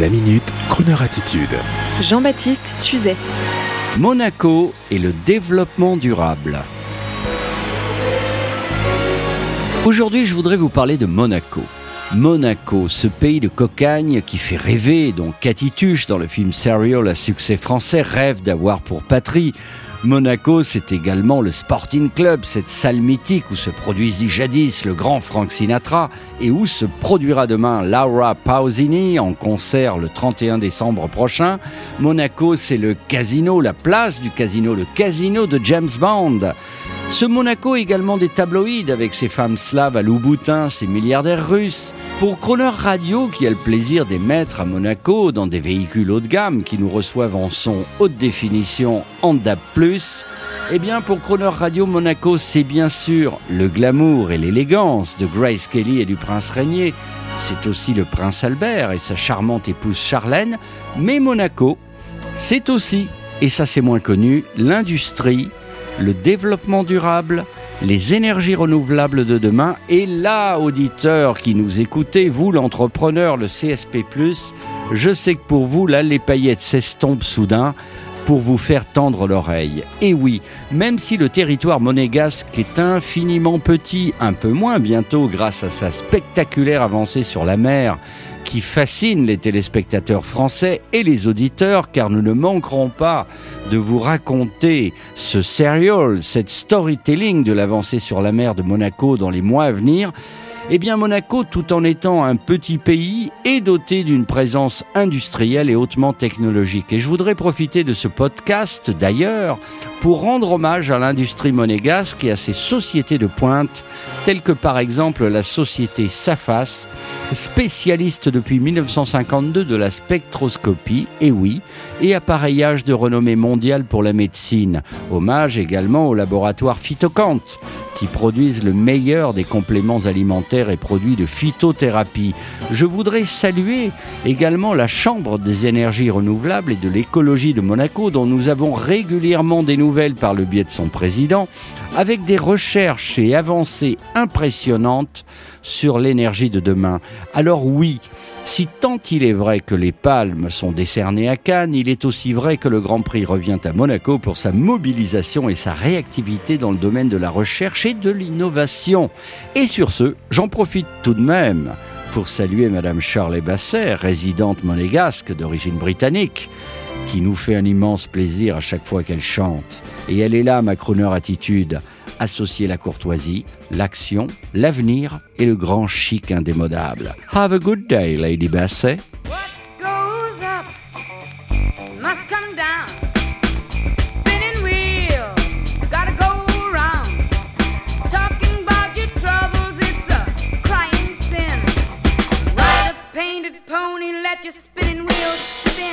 La minute, Kroneur attitude. Jean-Baptiste Tuzet. Monaco et le développement durable. Aujourd'hui, je voudrais vous parler de Monaco. Monaco, ce pays de cocagne qui fait rêver, dont Cathy Tuche dans le film Serial à succès français rêve d'avoir pour patrie. Monaco, c'est également le Sporting Club, cette salle mythique où se produisit jadis le grand Frank Sinatra et où se produira demain Laura Pausini en concert le 31 décembre prochain. Monaco, c'est le casino, la place du casino, le casino de James Bond. Ce Monaco également des tabloïds avec ses femmes slaves à Louboutin, ses milliardaires russes. Pour Croner Radio, qui a le plaisir d'émettre à Monaco dans des véhicules haut de gamme qui nous reçoivent en son haute définition en DAB+, eh bien pour Croner Radio, Monaco, c'est bien sûr le glamour et l'élégance de Grace Kelly et du prince Régnier. C'est aussi le prince Albert et sa charmante épouse Charlène. Mais Monaco, c'est aussi, et ça c'est moins connu, l'industrie le développement durable, les énergies renouvelables de demain. Et là, auditeur qui nous écoutez, vous l'entrepreneur, le CSP, je sais que pour vous, là, les paillettes s'estompent soudain pour vous faire tendre l'oreille. Et oui, même si le territoire monégasque est infiniment petit, un peu moins bientôt grâce à sa spectaculaire avancée sur la mer, qui fascine les téléspectateurs français et les auditeurs, car nous ne manquerons pas de vous raconter ce serial, cette storytelling de l'avancée sur la mer de Monaco dans les mois à venir. Eh bien, Monaco, tout en étant un petit pays, est doté d'une présence industrielle et hautement technologique. Et je voudrais profiter de ce podcast, d'ailleurs, pour rendre hommage à l'industrie monégasque et à ses sociétés de pointe, telles que par exemple la société Safas, spécialiste depuis 1952 de la spectroscopie, et oui, et appareillage de renommée mondiale pour la médecine. Hommage également au laboratoire Phytocante qui produisent le meilleur des compléments alimentaires et produits de phytothérapie. Je voudrais saluer également la Chambre des énergies renouvelables et de l'écologie de Monaco, dont nous avons régulièrement des nouvelles par le biais de son président, avec des recherches et avancées impressionnantes sur l'énergie de demain. Alors oui, si tant il est vrai que les palmes sont décernées à Cannes, il est aussi vrai que le Grand Prix revient à Monaco pour sa mobilisation et sa réactivité dans le domaine de la recherche de l'innovation. Et sur ce, j'en profite tout de même pour saluer Madame Charles Basset, résidente monégasque d'origine britannique, qui nous fait un immense plaisir à chaque fois qu'elle chante. Et elle est là, ma crooner attitude associer la courtoisie, l'action, l'avenir et le grand chic indémodable. Have a good day, Lady Bassett. Let your spinning wheels spin.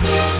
Yeah.